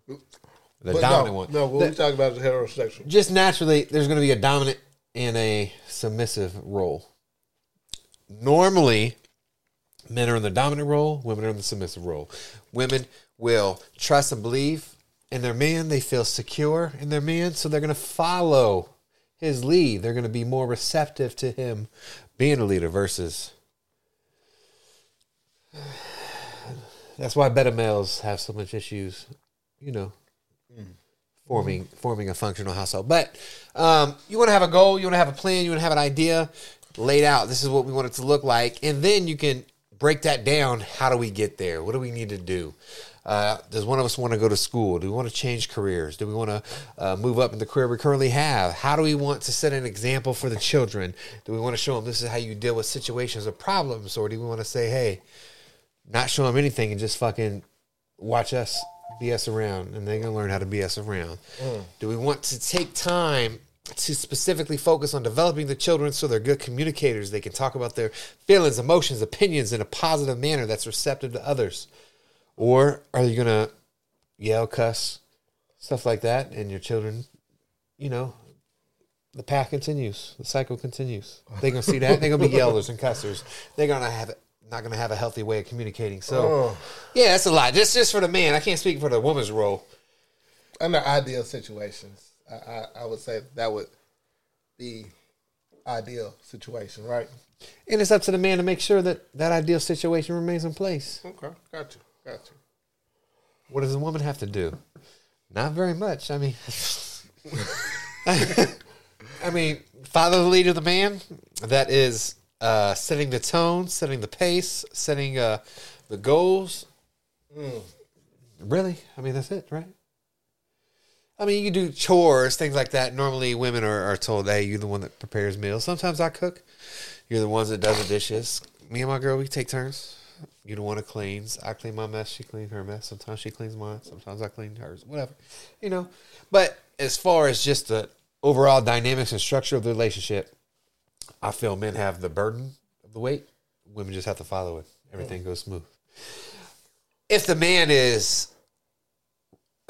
the But dominant no, one. No, what The- we talking about is heterosexual. just naturally, there's going to be a dominant and a submissive role. Normally, men are in the dominant role, women are in the submissive role. Women will trust and believe in their man, they feel secure in their man, so they're going to follow his lead. They're going to be more receptive to him being a leader versus. That's why beta males have so much issues, you know, forming forming a functional household. But um, you want to have a goal, you want to have a plan, you want to have an idea laid out. This is what we want it to look like, and then you can break that down. How do we get there? What do we need to do? Uh, does one of us want to go to school? Do we want to change careers? Do we want to uh, move up in the career we currently have? How do we want to set an example for the children? Do we want to show them this is how you deal with situations or problems, or do we want to say, hey, not show them anything and just fucking watch us BS around, and they're gonna learn how to BS around? Do we want to take time? To specifically focus on developing the children so they're good communicators. They can talk about their feelings, emotions, opinions in a positive manner that's receptive to others. Or are you gonna yell, cuss, stuff like that, and your children, you know, the path continues, the cycle continues. They're gonna see that. They're gonna be yellers and cussers. They're gonna have not gonna have a healthy way of communicating. So, Oh. yeah, that's a lot. Just just for the man. I can't speak for the woman's role. Under ideal situations, I, I, I would say that would be ideal situation, right? And it's up to the man to make sure that that ideal situation remains in place. Okay, got you, got you. What does the woman have to do? Not very much. I mean, I mean, follow the lead of the man. That is uh, setting the tone, setting the pace, setting uh, the goals. Really? I mean, that's it, right? I mean, you do chores, things like that. Normally, women are, are told, "Hey, you're the one that prepares meals." Sometimes I cook. You're the ones that does the dishes. Me and my girl, we take turns. You're the one that cleans. I clean my mess. She cleans her mess. Sometimes she cleans mine. Sometimes I clean hers. Whatever, you know. But as far as just the overall dynamics and structure of the relationship, I feel men have the burden of the weight. Women just have to follow it. Everything goes smooth. If the man is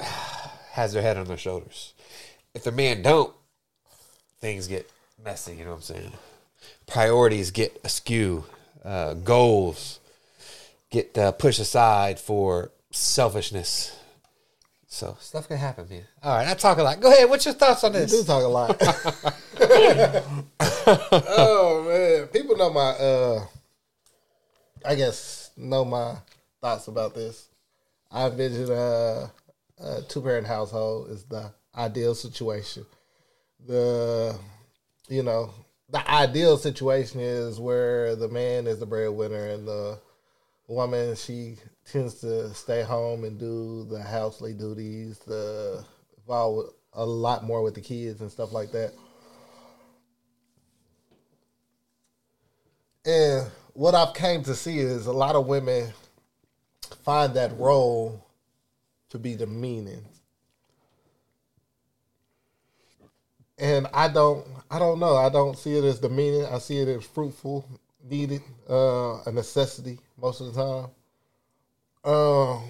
has their head on their shoulders, if the man don't, things get messy. You know what I'm saying? Priorities get askew. Uh, goals get uh, pushed aside for selfishness. So stuff can happen, man. All right, I talk a lot. Go ahead. What's your thoughts on You this? do talk a lot. oh man, people know my. uh I guess know my thoughts about this. I envision a, a two parent household is the ideal situation. The you know the ideal situation is where the man is the breadwinner and the woman she tends to stay home and do the housely duties, the involved a lot more with the kids and stuff like that. And what I've came to see is a lot of women find that role to be demeaning. And I don't I don't know. I don't see it as demeaning. I see it as fruitful, needed, uh, a necessity most of the time. Um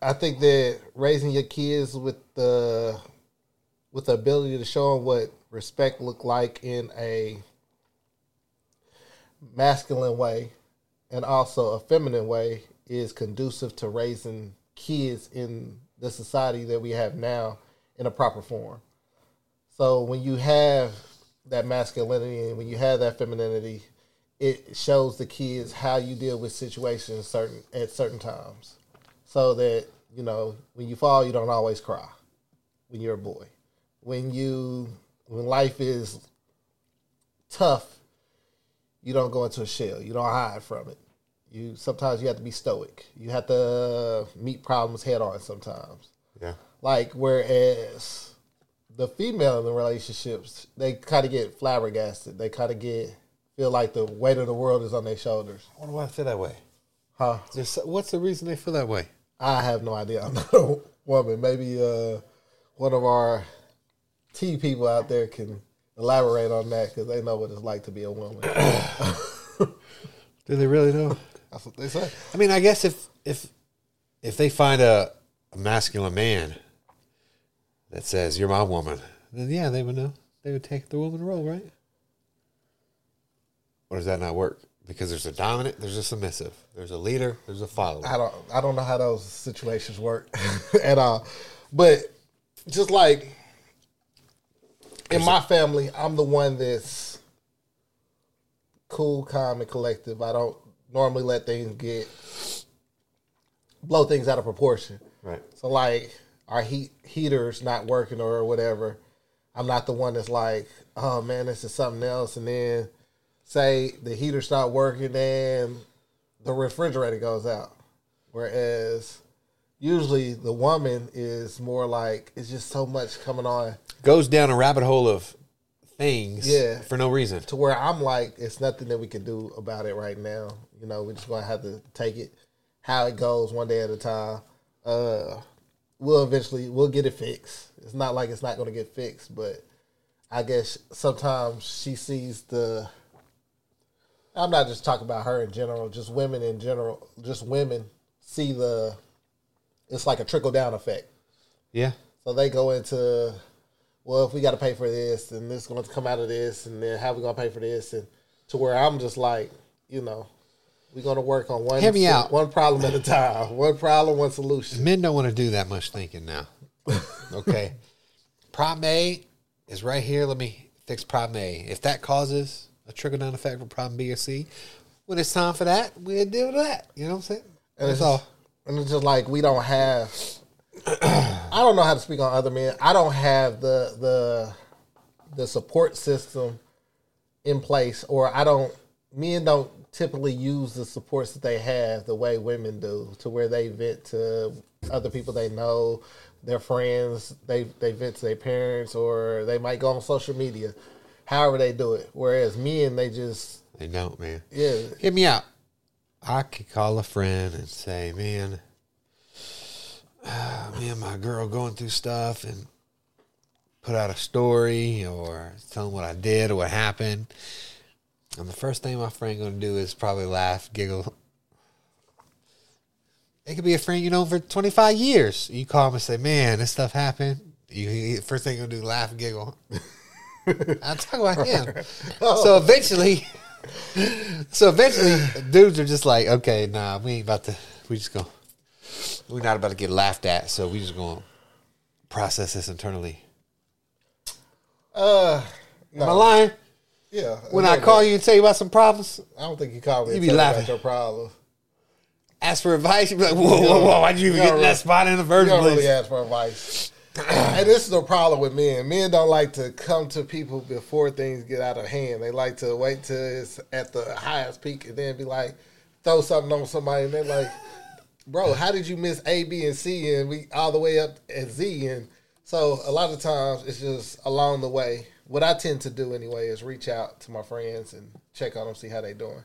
I think that raising your kids with the with the ability to show them what respect look like in a masculine way and also a feminine way is conducive to raising kids in the society that we have now in a proper form. So when you have that masculinity and when you have that femininity, it shows the kids how you deal with situations certain at certain times. So that, you know, when you fall you don't always cry when you're a boy. When you when life is tough, you don't go into a shell. You don't hide from it. You sometimes you have to be stoic. You have to meet problems head on sometimes. Yeah. Like whereas the female in the relationships, they kind of get flabbergasted. They kind of get feel like the weight of the world is on their shoulders. I wonder why I feel that way. Huh? Just, what's the reason they feel that way? I have no idea. I'm not a woman. Maybe uh, one of our T people out there can elaborate on that because they know what it's like to be a woman. Do they really know? That's what they say. I mean, I guess if if if they find a, a masculine man that says you're my woman, then yeah, they would know. They would take the woman role, right? Or does that not work? Because there's a dominant, there's a submissive, there's a leader, there's a follower. I don't I don't know how those situations work at all. But just like in my family, I'm the one that's cool, calm, and collective. I don't normally let things get blow things out of proportion. Right. So like our heat heaters not working or whatever, I'm not the one that's like, oh man, this is something else. And then say the heater not working and the refrigerator goes out. Whereas usually the woman is more like it's just so much coming on Goes down a rabbit hole of things Yeah. for no reason. to where I'm like, it's nothing that we can do about it right now. You know, we're just gonna have to take it how it goes one day at a time. Uh, we'll eventually we'll get it fixed. It's not like it's not gonna get fixed, but I guess sometimes she sees the. I'm not just talking about her in general, just women in general. Just women see the. It's like a trickle down effect. Yeah. So they go into, well, if we got to pay for this, and this is going to come out of this, and then how we going to pay for this, and to where I'm just like, you know, we're going to work on one me out. one problem at a time, one problem, one solution. Men don't want to do that much thinking now. Okay. problem A is right here. Let me fix problem A. If that causes a trickle down effect for problem B or C, when it's time for that, we'll deal with that. You know what I'm saying? And That's it's, all. and it's just like we don't have. I don't know how to speak on other men. I don't have the the the support system in place, or I don't. Men don't typically use the supports that they have the way women do, to where they vent to other people they know, their friends. They they vent to their parents, or they might go on social media. However they do it. Whereas men, they just They don't, man. yeah. hit me out. I could call a friend and say, man, ah, me and my girl going through stuff and put out a story or tell them what I did or what happened. And the first thing my friend going to do is probably laugh, giggle. It could be a friend you know for 25 years. You call them and say, man, this stuff happened. You, you- first thing you're going to do, laugh giggle. I'm talking about him. So eventually, so eventually, dudes are just like, okay, nah, we ain't about to. We just go. We're not about to get laughed at, so we just gonna process this internally. Uh, Am I lying? yeah. When I call you and tell you about some problems, I don't think you call me. You be laughing. about your problem. ask for advice. You be like, whoa, whoa, whoa! Why'd you even You get in that spot in the You first don't really ask for advice. And this is the problem with men. Men don't like to come to people before things get out of hand. They like to wait till it's at the highest peak and then be like, throw something on somebody, and they're like, "Bro, how did you miss A, B, and C, and we all the way up at Z?" And so a lot of times it's just along the way. What I tend to do anyway is reach out to my friends and check on them, see how they're doing.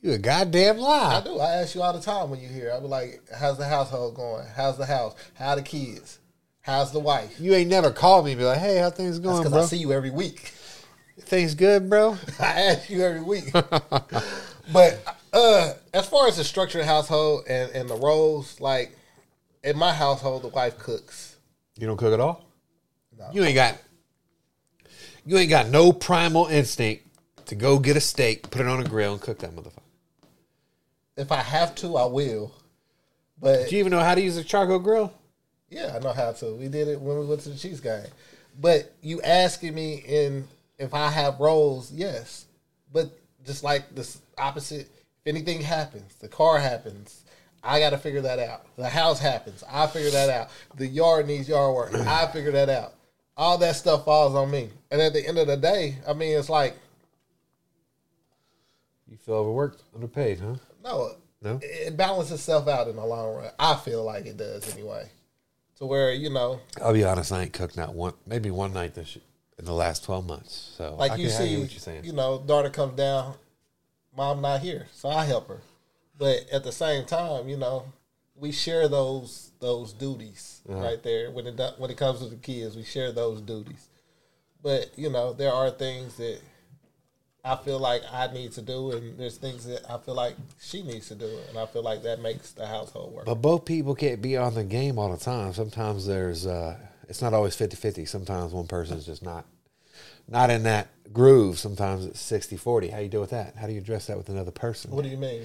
You a goddamn lie. I do. I ask you all the time when you here. I be like, "How's the household going? How's the house? How the kids? How's the wife?" You ain't never called me and be like, hey, how things going, because bro? I see you every week. things good, bro. I ask you every week. but uh, as far as the structure structured household and, and the roles, like in my household, the wife cooks. You don't cook at all. No. You ain't got. You ain't got no primal instinct to go get a steak, put it on a grill, and cook that motherfucker. If I have to, I will. But Do you even know how to use a charcoal grill? Yeah, I know how to. We did it when we went to the Chiefs game. But you asking me in if I have roles, yes. But just like this opposite, if anything happens, the car happens, I got to figure that out. The house happens, I figure that out. The yard needs yard work, I figure that out. All that stuff falls on me. And at the end of the day, I mean, it's like You feel overworked, underpaid, huh? no, No? it it balances itself out in the long run. I feel like it does anyway. To where you know, I'll be honest, I ain't cooked not one, maybe one night this in the last twelve months. So like I you see, what you're saying. you know, daughter comes down, mom not here, so I help her. But at the same time, you know, we share those those duties Uh-huh. right there. When it when it comes to the kids, we share those duties. But you know, there are things that I feel like I need to do, and there's things that I feel like she needs to do, and I feel like that makes the household work. But both people can't be on the game all the time. Sometimes there's uh it's not always 50-50. Sometimes one person's just not not in that groove. Sometimes it's 60-40. How you deal with that? How do you address that with another person? what do you mean?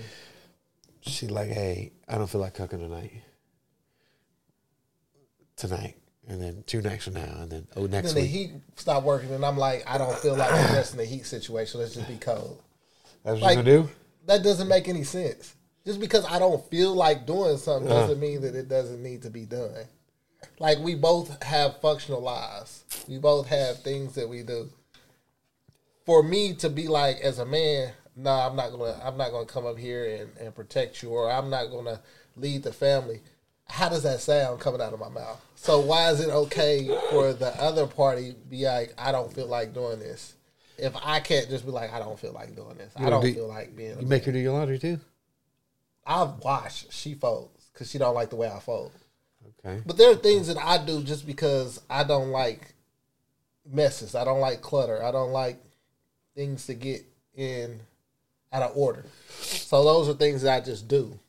She like, hey, I don't feel like cooking tonight. Tonight. And then two nights from now. And then oh next Then the week. heat stop working, and I'm like, I don't feel like addressing the heat situation. Let's just be cold. That's what like- gonna do? that doesn't make any sense. Just because I don't feel like doing something Uh-huh. doesn't mean that it doesn't need to be done. Like we both have functional lives. We both have things that we do. For me to be like as a man, no, I'm not gonna I'm not gonna come up here and, and protect you or I'm not gonna lead the family. how does that sound coming out of my mouth? So why is it okay for the other party be like, I don't feel like doing this? If I can't just be like, I don't feel like doing this. I don't do- feel like being. You make her do your laundry too. I wash. She folds because she don't like the way I fold. Okay. But there are things that I do just because I don't like messes. I don't like clutter. I don't like things to get in out of order. So those are things that I just do.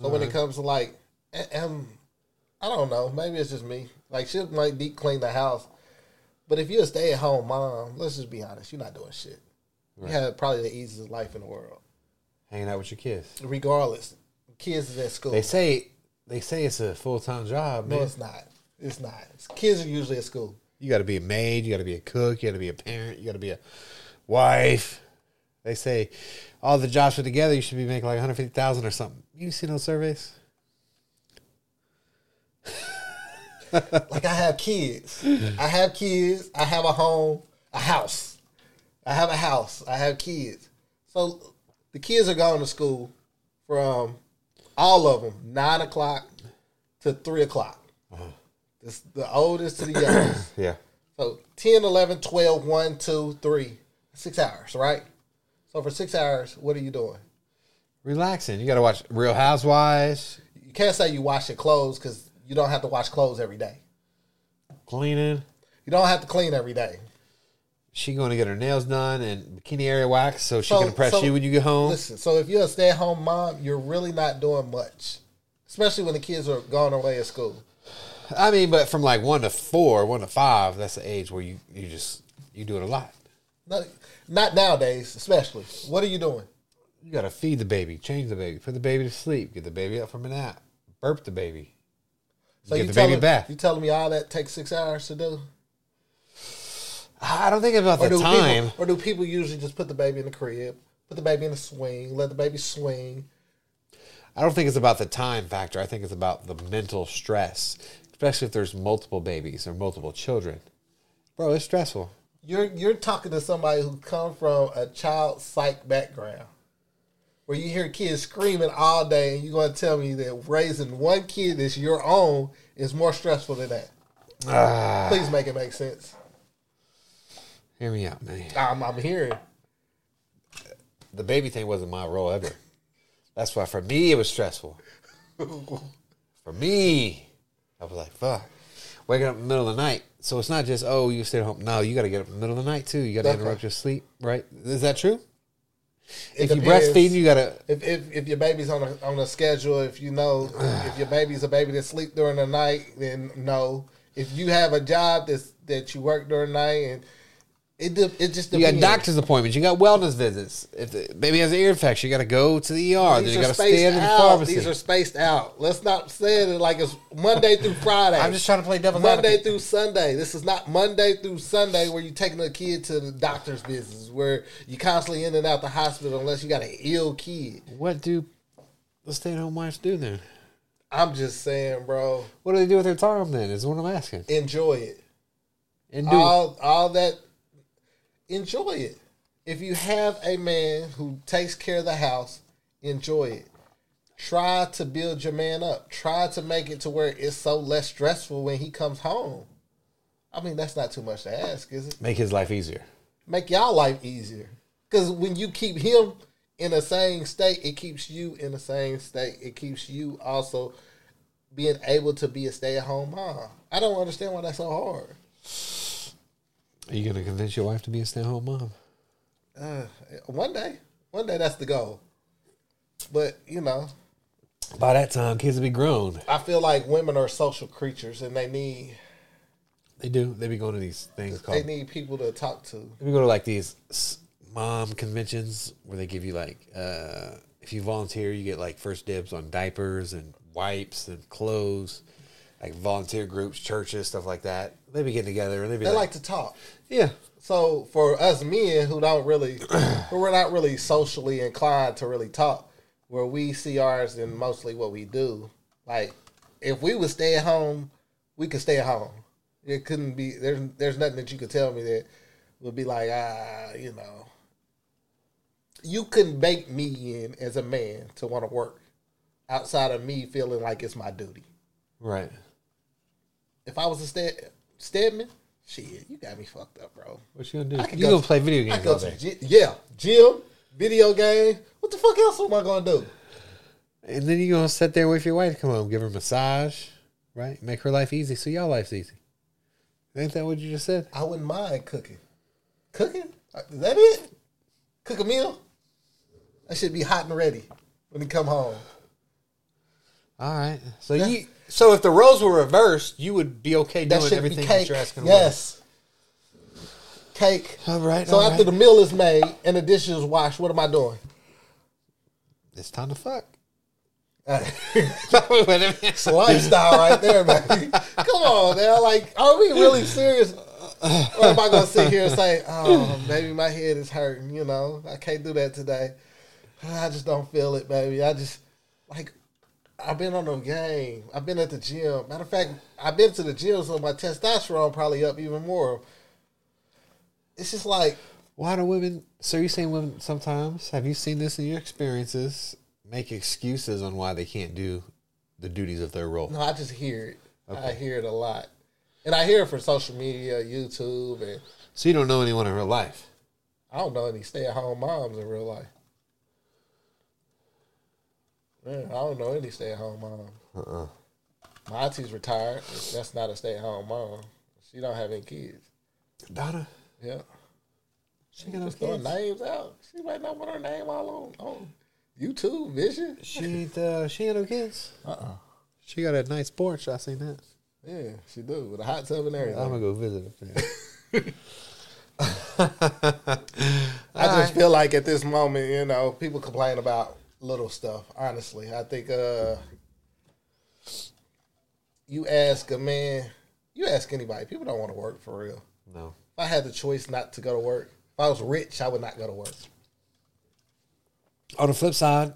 So when it comes to like, um, I don't know. Maybe it's just me. Like she might deep clean the house, but if you're a stay at home mom, let's just be honest, you're not doing shit. You have probably the easiest life in the world, Hanging out with your kids. regardless. Kids is at school. They say they say it's a full time job, No, man. it's not. It's not. Kids are usually at school. You got to be a maid. You got to be a cook. You got to be a parent. You got to be a wife. They say all the jobs put together, you should be making like one hundred fifty thousand or something. You see those surveys? Like I have kids. I have kids. I have a home, a house. I have a house. I have kids. So the kids are going to school from all of them nine o'clock to three o'clock. Uh-huh. It's the oldest to the youngest. Yeah. So 10, 11, 12, 1, 2, 3. Six hours, right? So for six hours, what are you doing? Relaxing. You got to watch Real Housewives, You can't say you wash your clothes because you don't have to wash clothes every day. cleaning. You don't have to clean every day. She going to get her nails done and bikini area wax so she So- can impress so- you when you get home. Listen, so if you're a stay at home mom, you're really not doing much, especially when the kids are gone away at school. I mean, but from like one to four, one to five, that's the age where you you just you do it a lot. Not, not nowadays, especially. What are you doing? You got to feed the baby, change the baby, put the baby to sleep, get the baby up from a nap, burp the baby, So get you the baby telling, bath. You telling me all that takes six hours to do? I don't think it's about Or the time. people, or do people usually just put the baby in the crib, put the baby in the swing, let the baby swing? I don't think it's about the time factor. I think it's about the mental stress, especially if there's multiple babies or multiple children. Bro, it's stressful. You're you're talking to somebody who come from a child psych background, where you hear kids screaming all day, and you're going to tell me that raising one kid that's your own is more stressful than that. Ah, Please make it make sense. hear me out, man. I'm, I'm hearing. The baby thing wasn't my role ever. That's why for me it was stressful. For me, I was like, fuck. Waking up in the middle of the night. So it's not just, oh, you stay at home. No, you got to get up in the middle of the night too. You got to interrupt your sleep, right? Is that true? If you depends. breastfeed, you got to. If, if if your baby's on a on a schedule, if you know if your baby's a baby that sleep during the night, then no. If you have a job that's that you work during the night, and it de- it just You got depends. doctor's appointments. You got wellness visits. If the baby has an ear infection, you got to go to the ER. then These you are got to spaced in the out. pharmacy. These are spaced out. Let's not say it like it's Monday through Friday. I'm just trying to play devil's advocate. Monday advocate. through Sunday. This is not Monday through Sunday where you're taking a kid to the doctor's visits, where you constantly in and out the hospital unless you got an ill kid. What do the stay-at-home wives do then? I'm just saying, bro, What do they do with their time then? Is what I'm asking. enjoy it. And do all all that enjoy it. If you have a man who takes care of the house enjoy it. Try to build your man up. Try to make it to where it's so less stressful when he comes home. I mean that's not too much to ask is it? Make his life easier. make y'all life easier. Because when you keep him in the same state it keeps you in the same state. It keeps you also being able to be a stay-at-home mom. I don't understand why that's so hard Are you gonna convince your wife to be a stay-at-home mom? Uh, one day, one day that's the goal. But you know, By that time, kids will be grown. I feel like women are social creatures, and they need They do. They be going to these things called. they need people to talk to. They be go to like these mom conventions where they give you like, uh, if you volunteer, you get like first dibs on diapers and wipes and clothes. Like volunteer groups, churches, stuff like that. They be getting together and they be They like, like to talk. yeah, So for us men who don't really, who we're not really socially inclined to really talk, where we see ours and mostly what we do. Like, if we would stay at home, we could stay at home. It couldn't be there's there's nothing that you could tell me that would be like ah you know. You couldn't bake me in as a man to want to work. outside of me feeling like it's my duty. Right. If I was a Stead, Stedman, shit, you got me fucked up, bro. What you gonna do? You go gonna to- play video games go all day? gy- yeah, gym, video game. What the fuck else am I gonna do? And then you gonna sit there with your wife, come home, give her a massage, right? Make her life easy, so y'all life's easy. Ain't that what you just said? I wouldn't mind cooking. Cooking? Uh, is that it? Cook a meal? I should be hot and ready when you come home. All right. So you, so if the roles were reversed, you would be okay That doing should everything that cake. you're asking. Yes. Cake. All right. So all after right. the meal is made and the dishes washed, what am I doing? it's time to fuck. it's a a lifestyle right there, man. Come on, man. Like, are we really serious? Or am I gonna sit here and say, "Oh, baby, my head is hurting"? You know, I can't do that today. I just don't feel it, baby. I just like I've been on the game. I've been at the gym. Matter of fact, I've been to the gym, so my testosterone probably up even more. It's just like Why do women? So you're saying women sometimes? Have you seen this in your experiences? Make excuses on why they can't do the duties of their role. no, I just hear it. I hear it a lot, and I hear it from social media, YouTube, and So you don't know anyone in real life. I don't know any stay-at-home moms in real life. Yeah, I don't know any stay-at-home moms. Uh-uh. My auntie's retired. That's not a stay-at-home mom. She don't have any kids. Daughter. Yeah. she got no throwing kids. names out. She might not put her name all on, on YouTube, Vision. She. Uh, she ain't no kids. Uh-uh. She got a nice porch. I seen that. Yeah, she do with a hot tub and everything. I'm gonna go visit her. I just feel like at this moment, you know, people complain about little stuff. Honestly, I think uh, you ask a man, you ask anybody, people don't want to work for real. no. If I had the choice not to go to work, if I was rich, I would not go to work. On the flip side,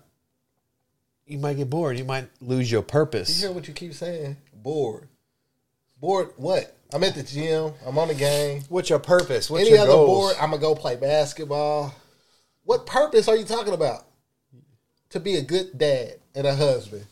you might get bored. You might lose your purpose. You hear what you keep saying? Bored. Bored. What? I'm at the gym. I'm on the game. What's your purpose? What's Any your other goals? board, I'm gonna go play basketball. What purpose are you talking about? To be a good dad and a husband.